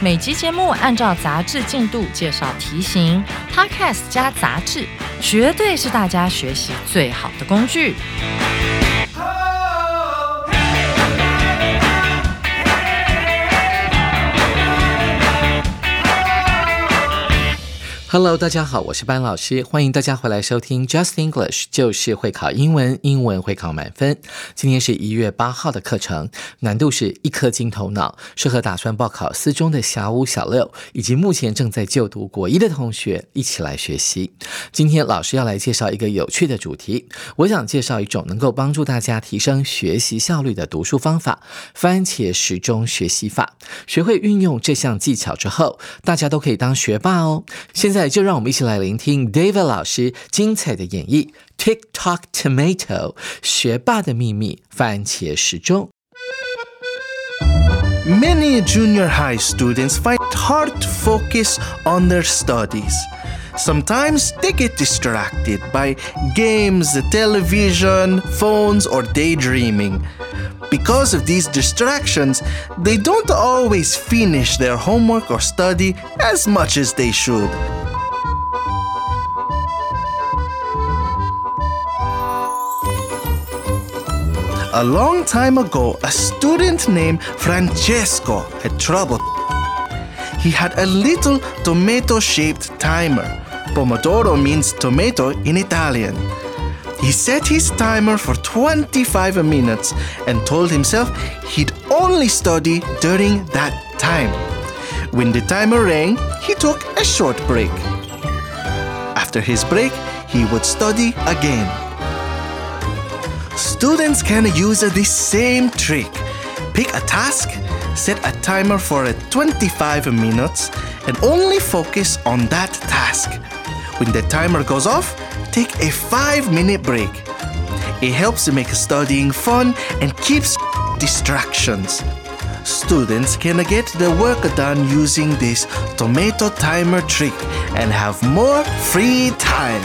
每集节目按照杂志进度介绍题型，Podcast 加杂志，绝对是大家学习最好的工具。Hello，大家好，我是班老师，欢迎大家回来收听 Just English，就是会考英文，英文会考满分。今天是一月八号的课程，难度是一颗金头脑，适合打算报考四中的小五、小六，以及目前正在就读国一的同学一起来学习。今天老师要来介绍一个有趣的主题，我想介绍一种能够帮助大家提升学习效率的读书方法——番茄时钟学习法。学会运用这项技巧之后，大家都可以当学霸哦。现在。就让我们一起来聆听 David 老师精彩的演绎。TikTok Tomato 学霸的秘密番茄时钟。Many junior high students find hard to focus on their studies. Sometimes they get distracted by games, television, phones, or daydreaming. Because of these distractions, they don't always finish their homework or study as much as they should. A long time ago, a student named Francesco had trouble. He had a little tomato shaped timer. Pomodoro means tomato in Italian. He set his timer for 25 minutes and told himself he'd only study during that time. When the timer rang, he took a short break. After his break, he would study again. Students can use the same trick. Pick a task, set a timer for 25 minutes, and only focus on that task. When the timer goes off, take a 5 minute break. It helps make studying fun and keeps distractions. Students can get the work done using this tomato timer trick and have more free time.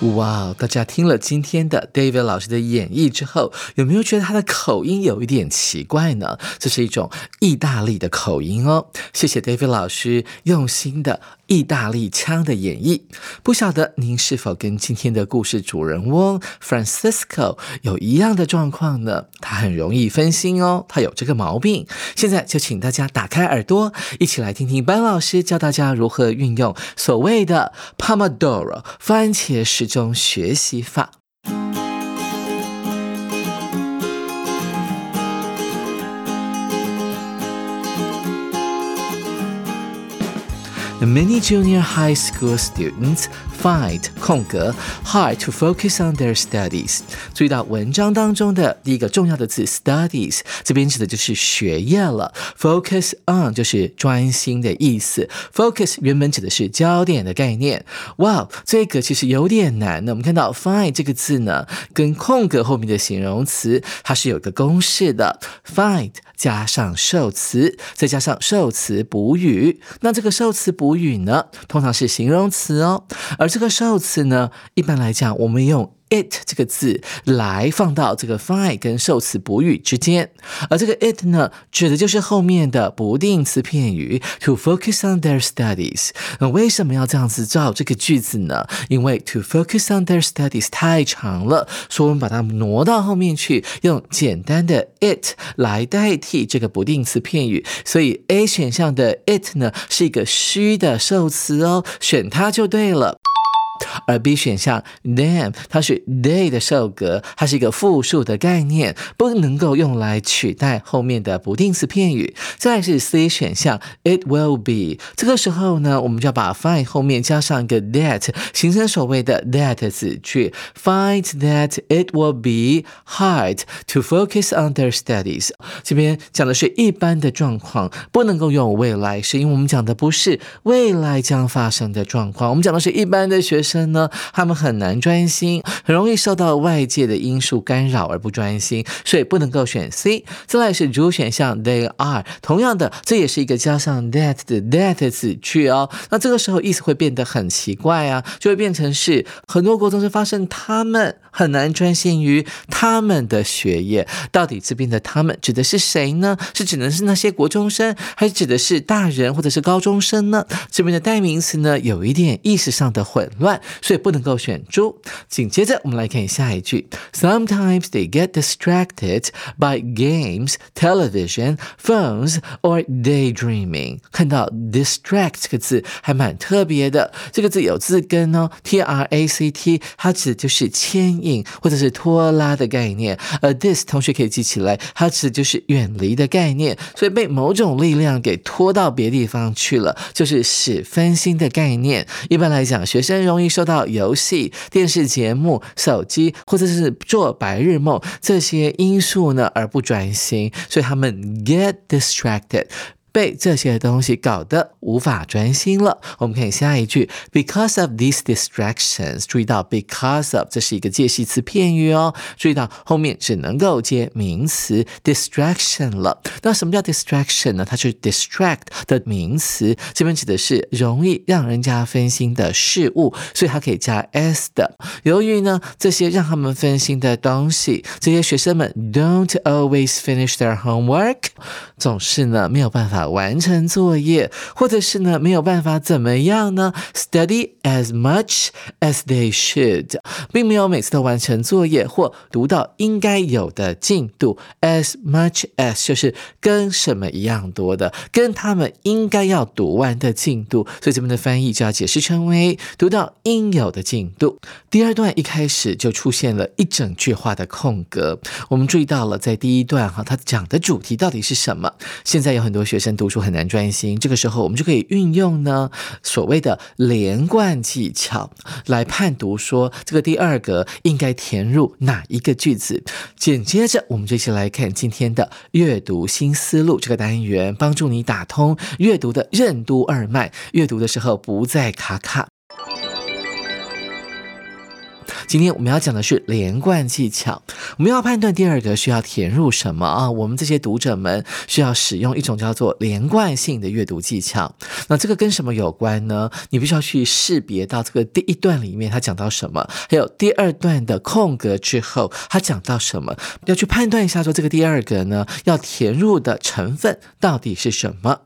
哇，大家听了今天的 David 老师的演绎之后，有没有觉得他的口音有一点奇怪呢？这是一种意大利的口音哦。谢谢 David 老师用心的。意大利腔的演绎，不晓得您是否跟今天的故事主人翁 Francisco 有一样的状况呢？他很容易分心哦，他有这个毛病。现在就请大家打开耳朵，一起来听听班老师教大家如何运用所谓的 Pomodoro 番茄时钟学习法。Many junior high school students find 空格 hard to focus on their studies。注意到文章当中的第一个重要的字 studies，这边指的就是学业了。Focus on 就是专心的意思。Focus 原本指的是焦点的概念。哇，这个其实有点难呢。我们看到 find 这个字呢，跟空格后面的形容词它是有一个公式的。find 加上受词，再加上受词补语。那这个受词补语呢，通常是形容词哦。而这个受词呢，一般来讲，我们用 it 这个字来放到这个 find 跟受词补语之间。而这个 it 呢，指的就是后面的不定词片语 to focus on their studies。那为什么要这样子造这个句子呢？因为 to focus on their studies 太长了，所以我们把它挪到后面去，用简单的 it 来代替这个不定词片语。所以 A 选项的 it 呢，是一个虚的受词哦，选它就对了。而 B 选项 them 它是 they 的受格，它是一个复数的概念，不能够用来取代后面的不定词片语。再来是 C 选项 it will be，这个时候呢，我们就要把 find 后面加上一个 that，形成所谓的 that 子句，find that it will be hard to focus on their studies。这边讲的是一般的状况，不能够用未来式，因为我们讲的不是未来将发生的状况，我们讲的是一般的学生生呢，他们很难专心，很容易受到外界的因素干扰而不专心，所以不能够选 C。再来是主选项 they are，同样的，这也是一个加上 that 的 that 子句哦。那这个时候意思会变得很奇怪啊，就会变成是很多国中生发生他们很难专心于他们的学业。到底这边的他们指的是谁呢？是指的是那些国中生，还是指的是大人或者是高中生呢？这边的代名词呢，有一点意识上的混乱，所以不能够选猪。紧接着我们来看下一句：Sometimes they get distracted by games, television, phones, or daydreaming。看到 distract 这个字还蛮特别的，这个字有字根哦，t r a c t，它指的就是牵引或者是拖拉的概念。而 this 同学可以记起来，它指的就是远离的概念，所以被某种力量给拖到别地方去了，就是使分心的概念。一般来讲，学生容易受到游戏、电视节目、手机或者是做白日梦这些因素呢而不专心，所以他们 get distracted。被这些东西搞得无法专心了。我们看下一句，because of these distractions，注意到 because of 这是一个介系词片语哦，注意到后面只能够接名词 distraction 了。那什么叫 distraction 呢？它是 distract 的名词，这边指的是容易让人家分心的事物，所以它可以加 s 的。由于呢这些让他们分心的东西，这些学生们 don't always finish their homework，总是呢没有办法。完成作业，或者是呢没有办法怎么样呢？Study as much as they should，并没有每次都完成作业或读到应该有的进度。As much as 就是跟什么一样多的，跟他们应该要读完的进度。所以这边的翻译就要解释成为读到应有的进度。第二段一开始就出现了一整句话的空格，我们注意到了在第一段哈，它讲的主题到底是什么？现在有很多学生。读书很难专心，这个时候我们就可以运用呢所谓的连贯技巧来判读，说这个第二格应该填入哪一个句子。紧接着，我们就一起来看今天的阅读新思路这个单元，帮助你打通阅读的任督二脉，阅读的时候不再卡卡。今天我们要讲的是连贯技巧，我们要判断第二个需要填入什么啊？我们这些读者们需要使用一种叫做连贯性的阅读技巧。那这个跟什么有关呢？你必须要去识别到这个第一段里面他讲到什么，还有第二段的空格之后他讲到什么，要去判断一下说这个第二个呢要填入的成分到底是什么。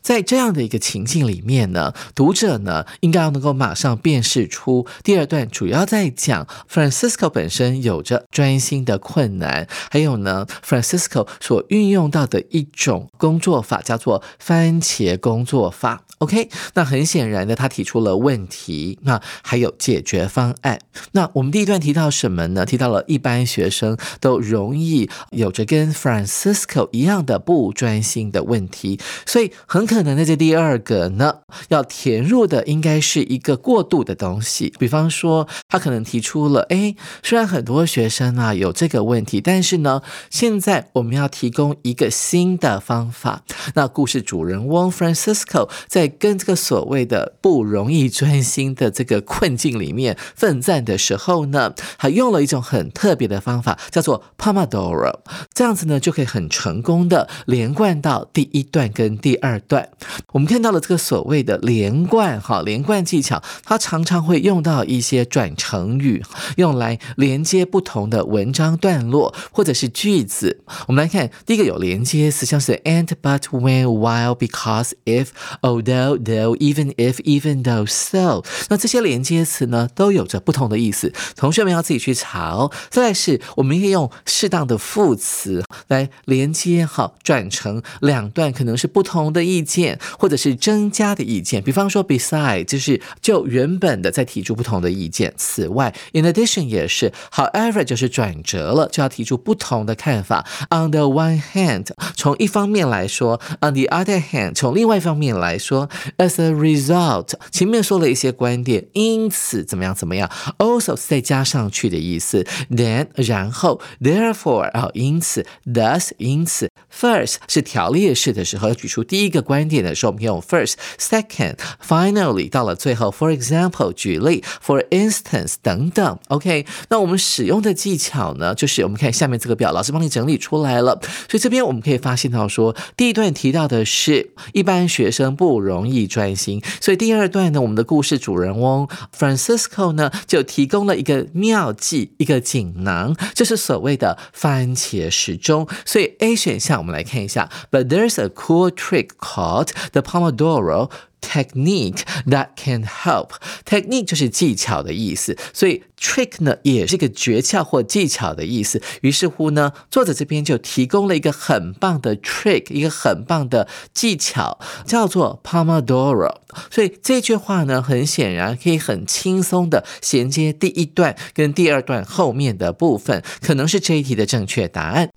在这样的一个情境里面呢，读者呢应该要能够马上辨识出第二段主要在讲 Francisco 本身有着专心的困难，还有呢 Francisco 所运用到的一种工作法叫做番茄工作法。OK，那很显然的，他提出了问题，那还有解决方案。那我们第一段提到什么呢？提到了一般学生都容易有着跟 Francisco 一样的不专心的问题，所以很可能在这第二个呢，要填入的应该是一个过渡的东西。比方说，他可能提出了，哎，虽然很多学生啊有这个问题，但是呢，现在我们要提供一个新的方法。那故事主人翁 Francisco 在跟这个所谓的不容易专心的这个困境里面奋战的时候呢，他用了一种很特别的方法，叫做 Pomodoro。这样子呢，就可以很成功的连贯到第一段跟第二二段。我们看到了这个所谓的连贯哈，连贯技巧，它常常会用到一些转成语，用来连接不同的文章段落或者是句子。我们来看第一个有连接词，像是 and but when while because if although。Though, even if, even though, so，那这些连接词呢，都有着不同的意思。同学们要自己去查哦。再来是，我们可以用适当的副词来连接，好，转成两段可能是不同的的意见，或者是增加的意见。比方说，beside 就是就原本的再提出不同的意见。此外，in addition 也是，however 就是转折了，就要提出不同的看法。On the one hand，从一方面来说；on the other hand，从另外一方面来说。As a result，前面说了一些观点，因此怎么样怎么样。Also 再加上去的意思。Then 然后，therefore 啊，因此，thus 因此。First 是条列式的时候要，举出第一一个观点的时候，我们可以用 first。Second，finally 到了最后，for example 举例，for instance 等等。OK，那我们使用的技巧呢，就是我们看下面这个表，老师帮你整理出来了。所以这边我们可以发现到说，第一段提到的是一般学生不容易专心，所以第二段呢，我们的故事主人翁 Francisco 呢就提供了一个妙计，一个锦囊，就是所谓的番茄时钟。所以 A 选项。我们来看一下，But there's a cool trick called the Pomodoro technique that can help. Technique 就是技巧的意思，所以 trick 呢也是一个诀窍或技巧的意思。于是乎呢，作者这边就提供了一个很棒的 trick，一个很棒的技巧，叫做 Pomodoro。所以这句话呢，很显然可以很轻松的衔接第一段跟第二段后面的部分，可能是这一题的正确答案。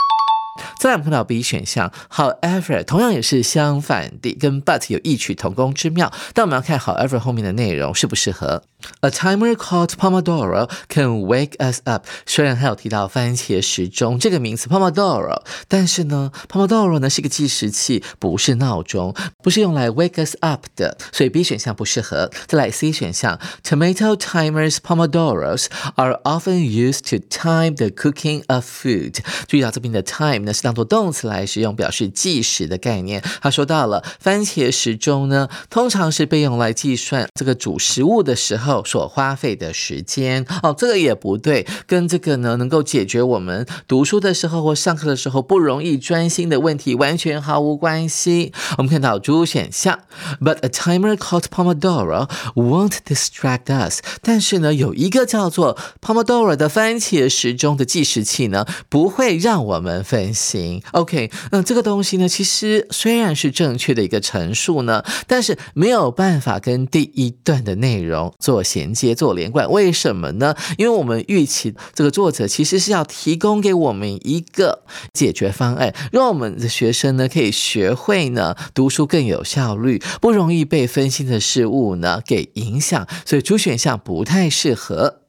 再来，我们看到 B 选项，However，同样也是相反的，跟 But 有异曲同工之妙。但我们要看 However 后面的内容适不适合。A timer called Pomodoro can wake us up。虽然还有提到番茄时钟这个名词 Pomodoro，但是呢，Pomodoro 呢是个计时器，不是闹钟，不是用来 wake us up 的，所以 B 选项不适合。再来 C 选项，Tomato timers Pomodoros are often used to time the cooking of food。注意到这边的 time。呢是当做动词来使用，表示计时的概念。他说到了番茄时钟呢，通常是被用来计算这个煮食物的时候所花费的时间。哦，这个也不对，跟这个呢能够解决我们读书的时候或上课的时候不容易专心的问题完全毫无关系。我们看到主选项，But a timer called Pomodoro won't distract us。但是呢，有一个叫做 Pomodoro 的番茄时钟的计时器呢，不会让我们分。心，OK，那这个东西呢，其实虽然是正确的一个陈述呢，但是没有办法跟第一段的内容做做衔接、做连贯。为什么呢？因为我们预期这个作者其实是要提供给我们一个解决方案，让我们的学生呢可以学会呢读书更有效率，不容易被分心的事物呢给影响，所以主选项不太适合。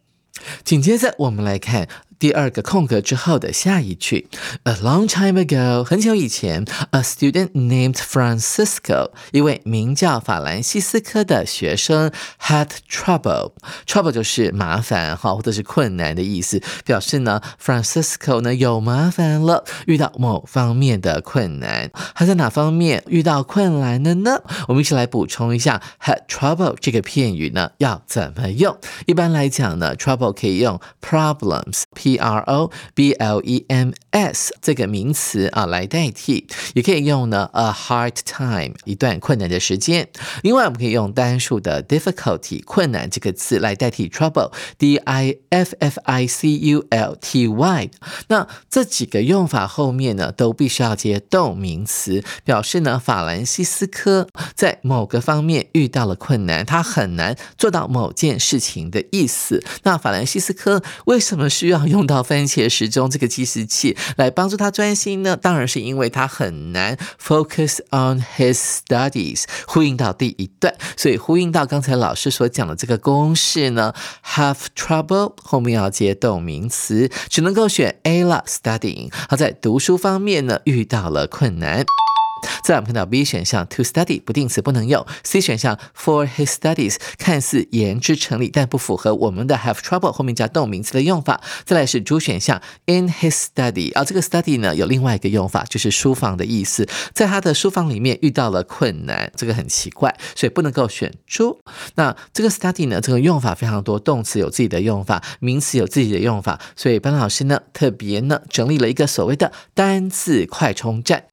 紧接着我们来看。第二个空格之后的下一句，A long time ago，很久以前，a student named Francisco，一位名叫法兰西斯科的学生，had trouble。trouble 就是麻烦哈，或者是困难的意思，表示呢，Francisco 呢有麻烦了，遇到某方面的困难。他在哪方面遇到困难了呢？我们一起来补充一下，had trouble 这个片语呢要怎么用？一般来讲呢，trouble 可以用 problems。P R O B L E M S 这个名词啊来代替，也可以用呢 a hard time 一段困难的时间。另外，我们可以用单数的 difficulty 困难这个词来代替 trouble D I F F I C U L T Y。那这几个用法后面呢都必须要接动名词，表示呢法兰西斯科在某个方面遇到了困难，他很难做到某件事情的意思。那法兰西斯科为什么需要用？用到番茄时钟这个计时器来帮助他专心呢？当然是因为他很难 focus on his studies。呼应到第一段，所以呼应到刚才老师所讲的这个公式呢，have trouble 后面要接动名词，只能够选 A 了，studying。他在读书方面呢遇到了困难。再来我们看到 B 选项 to study 不定词不能用，C 选项 for his studies 看似言之成理，但不符合我们的 have trouble 后面加动名词的用法。再来是 D 选项 in his study 啊，这个 study 呢有另外一个用法，就是书房的意思，在他的书房里面遇到了困难，这个很奇怪，所以不能够选 D。那这个 study 呢，这个用法非常多，动词有自己的用法，名词有自己的用法，所以班老师呢特别呢整理了一个所谓的单字快充站。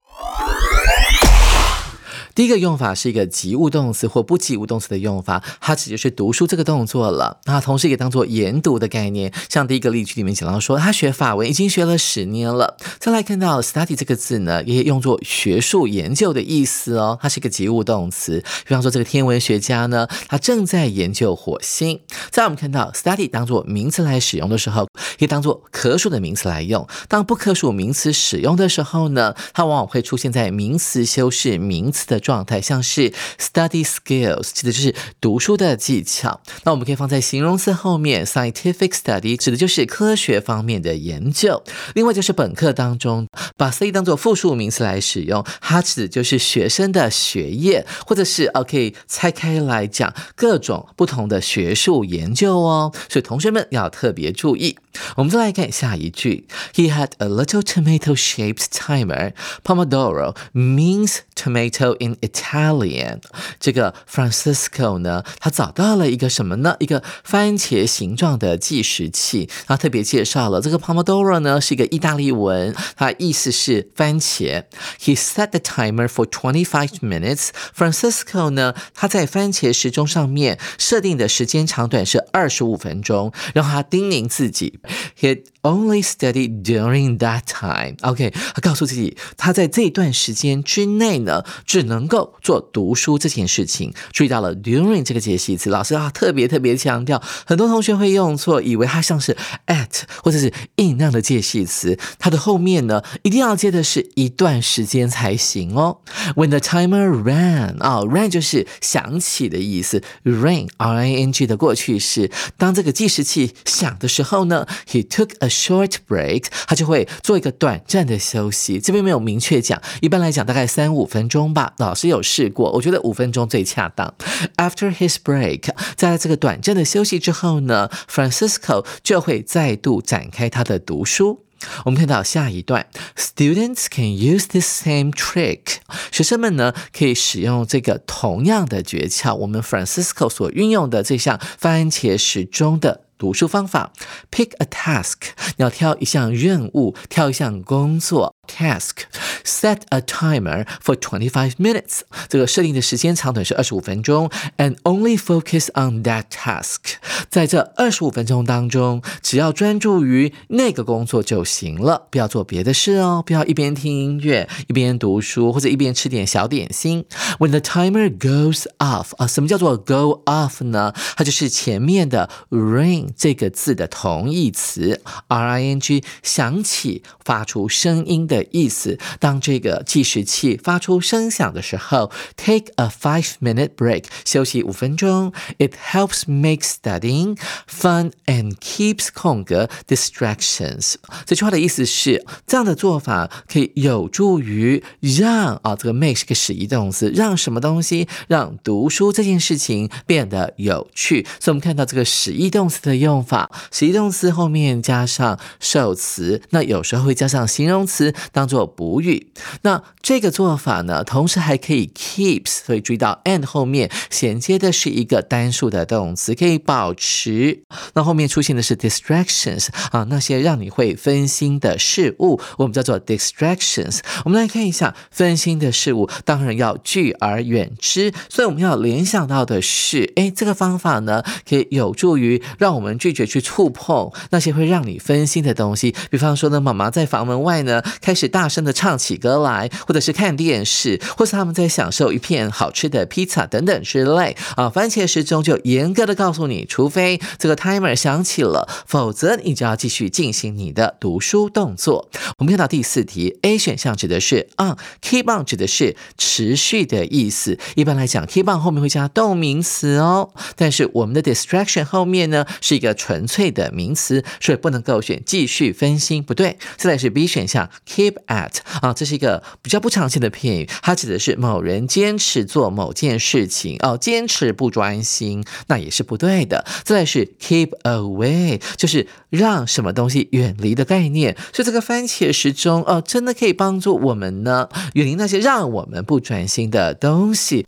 第一个用法是一个及物动词或不及物动词的用法，它指就是读书这个动作了。那同时也当做研读的概念。像第一个例句里面讲到说，他学法文已经学了十年了。再来看到 study 这个字呢，也用作学术研究的意思哦，它是一个及物动词。比方说这个天文学家呢，他正在研究火星。在我们看到 study 当做名词来使用的时候，可以当做可数的名词来用。当不可数名词使用的时候呢，它往往会出现在名词修饰名词的状态，像是 study skills，指的就是读书的技巧。那我们可以放在形容词后面，scientific study 指的就是科学方面的研究。另外就是本课当中把 study 当做复数名词来使用，它指的就是学生的学业，或者是 OK 拆开来讲各种不同的学术研究哦。所以同学们要特别注意。我们再来看下一句，He had a little tomato-shaped timer. Pomodoro means tomato in Italian. 这个 Francisco 呢，他找到了一个什么呢？一个番茄形状的计时器。他特别介绍了这个 Pomodoro 呢，是一个意大利文，它意思是番茄。He set the timer for twenty-five minutes. Francisco 呢，他在番茄时钟上面设定的时间长短是二十五分钟，让他叮咛自己。He only studied during that time. OK，他告诉自己，他在这段时间之内呢，只能够做读书这件事情。注意到了 during 这个介系词，老师啊特别特别强调，很多同学会用错，以为它像是 at 或者是 in 那样的介系词，它的后面呢一定要接的是一段时间才行哦。When the timer ran，啊，ran 就是响起的意思，ring，r i n g 的过去式。当这个计时器响的时候呢？He took a short break，他就会做一个短暂的休息。这边没有明确讲，一般来讲大概三五分钟吧。老师有试过，我觉得五分钟最恰当。After his break，在这个短暂的休息之后呢，Francisco 就会再度展开他的读书。我们看到下一段，Students can use this same trick。学生们呢可以使用这个同样的诀窍，我们 Francisco 所运用的这项番茄时钟的。读书方法，pick a task，要挑一项任务，挑一项工作。Task set a timer for twenty five minutes。这个设定的时间长短是二十五分钟，and only focus on that task。在这二十五分钟当中，只要专注于那个工作就行了，不要做别的事哦，不要一边听音乐一边读书，或者一边吃点小点心。When the timer goes off，啊，什么叫做 go off 呢？它就是前面的 ring 这个字的同义词，r i n g，响起，发出声音的。意思，当这个计时器发出声响的时候，take a five minute break，休息五分钟。It helps make studying fun and keeps 空格 distractions。这句话的意思是，这样的做法可以有助于让啊，这个 make 是个使役动词，让什么东西让读书这件事情变得有趣。所以我们看到这个使役动词的用法，实动词后面加上受词，那有时候会加上形容词。当做补语，那这个做法呢，同时还可以 keeps，所以注意到 and 后面衔接的是一个单数的动词，可以保持。那后面出现的是 distractions 啊，那些让你会分心的事物，我们叫做 distractions。我们来看一下分心的事物，当然要拒而远之。所以我们要联想到的是，哎，这个方法呢，可以有助于让我们我们拒绝去触碰那些会让你分心的东西。比方说呢，妈妈在房门外呢开。开始大声的唱起歌来，或者是看电视，或是他们在享受一片好吃的披萨等等之类啊。番茄时钟就严格的告诉你，除非这个 timer 响起了，否则你就要继续进行你的读书动作。我们看到第四题，A 选项指的是 on，keep on 指的是持续的意思。一般来讲，keep on 后面会加动名词哦，但是我们的 distraction 后面呢是是一个纯粹的名词，所以不能够选继续分心，不对。再来是 B 选项，keep。Keep at 啊，这是一个比较不常见的片语，它指的是某人坚持做某件事情哦，坚持不专心，那也是不对的。再来是 keep away，就是让什么东西远离的概念。所以这个番茄时钟哦，真的可以帮助我们呢，远离那些让我们不专心的东西。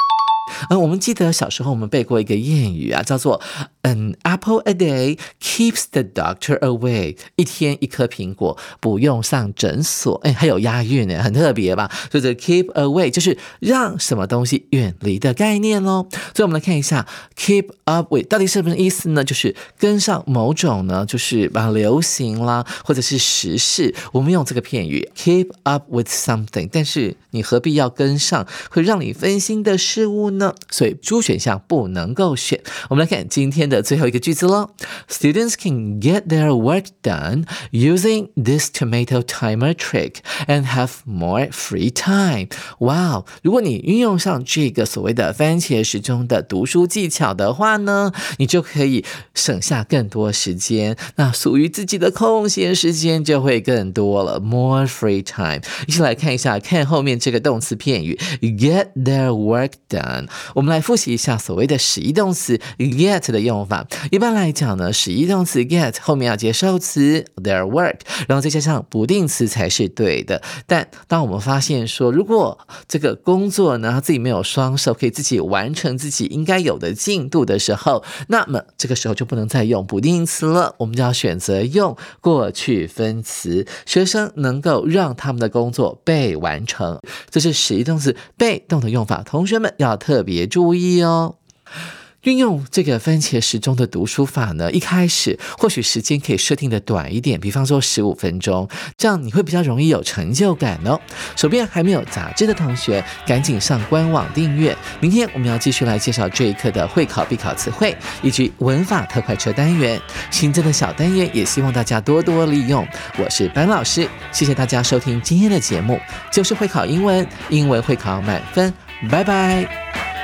嗯，我们记得小时候我们背过一个谚语啊，叫做 An apple a day keeps the doctor away。一天一颗苹果，不用上诊所。哎，还有押韵呢，很特别吧？所以这 keep away 就是让什么东西远离的概念喽。所以我们来看一下 keep up with 到底是什么意思呢？就是跟上某种呢，就是把流行啦，或者是时事。我们用这个片语 keep up with something，但是你何必要跟上会让你分心的事物呢？所以 D 选项不能够选。我们来看今天的。的最后一个句子喽。Students can get their work done using this tomato timer trick and have more free time. Wow！如果你运用上这个所谓的番茄时钟的读书技巧的话呢，你就可以省下更多时间，那属于自己的空闲时间就会更多了。More free time。一起来看一下，看后面这个动词片语 get their work done。我们来复习一下所谓的实义动词 get 的用。 法一般来讲呢，实义动词 get 后面要接受词 their work，然后再加上不定词才是对的。但当我们发现说，如果这个工作呢，他自己没有双手可以自己完成自己应该有的进度的时候，那么这个时候就不能再用不定词了，我们就要选择用过去分词。学生能够让他们的工作被完成，这是实义动词被动的用法，同学们要特别注意哦。运用这个番茄时钟的读书法呢，一开始或许时间可以设定的短一点，比方说十五分钟，这样你会比较容易有成就感哦。手边还没有杂志的同学，赶紧上官网订阅。明天我们要继续来介绍这一课的会考必考词汇以及文法特快车单元，新增的小单元也希望大家多多利用。我是班老师，谢谢大家收听今天的节目，就是会考英文，英文会考满分，拜拜。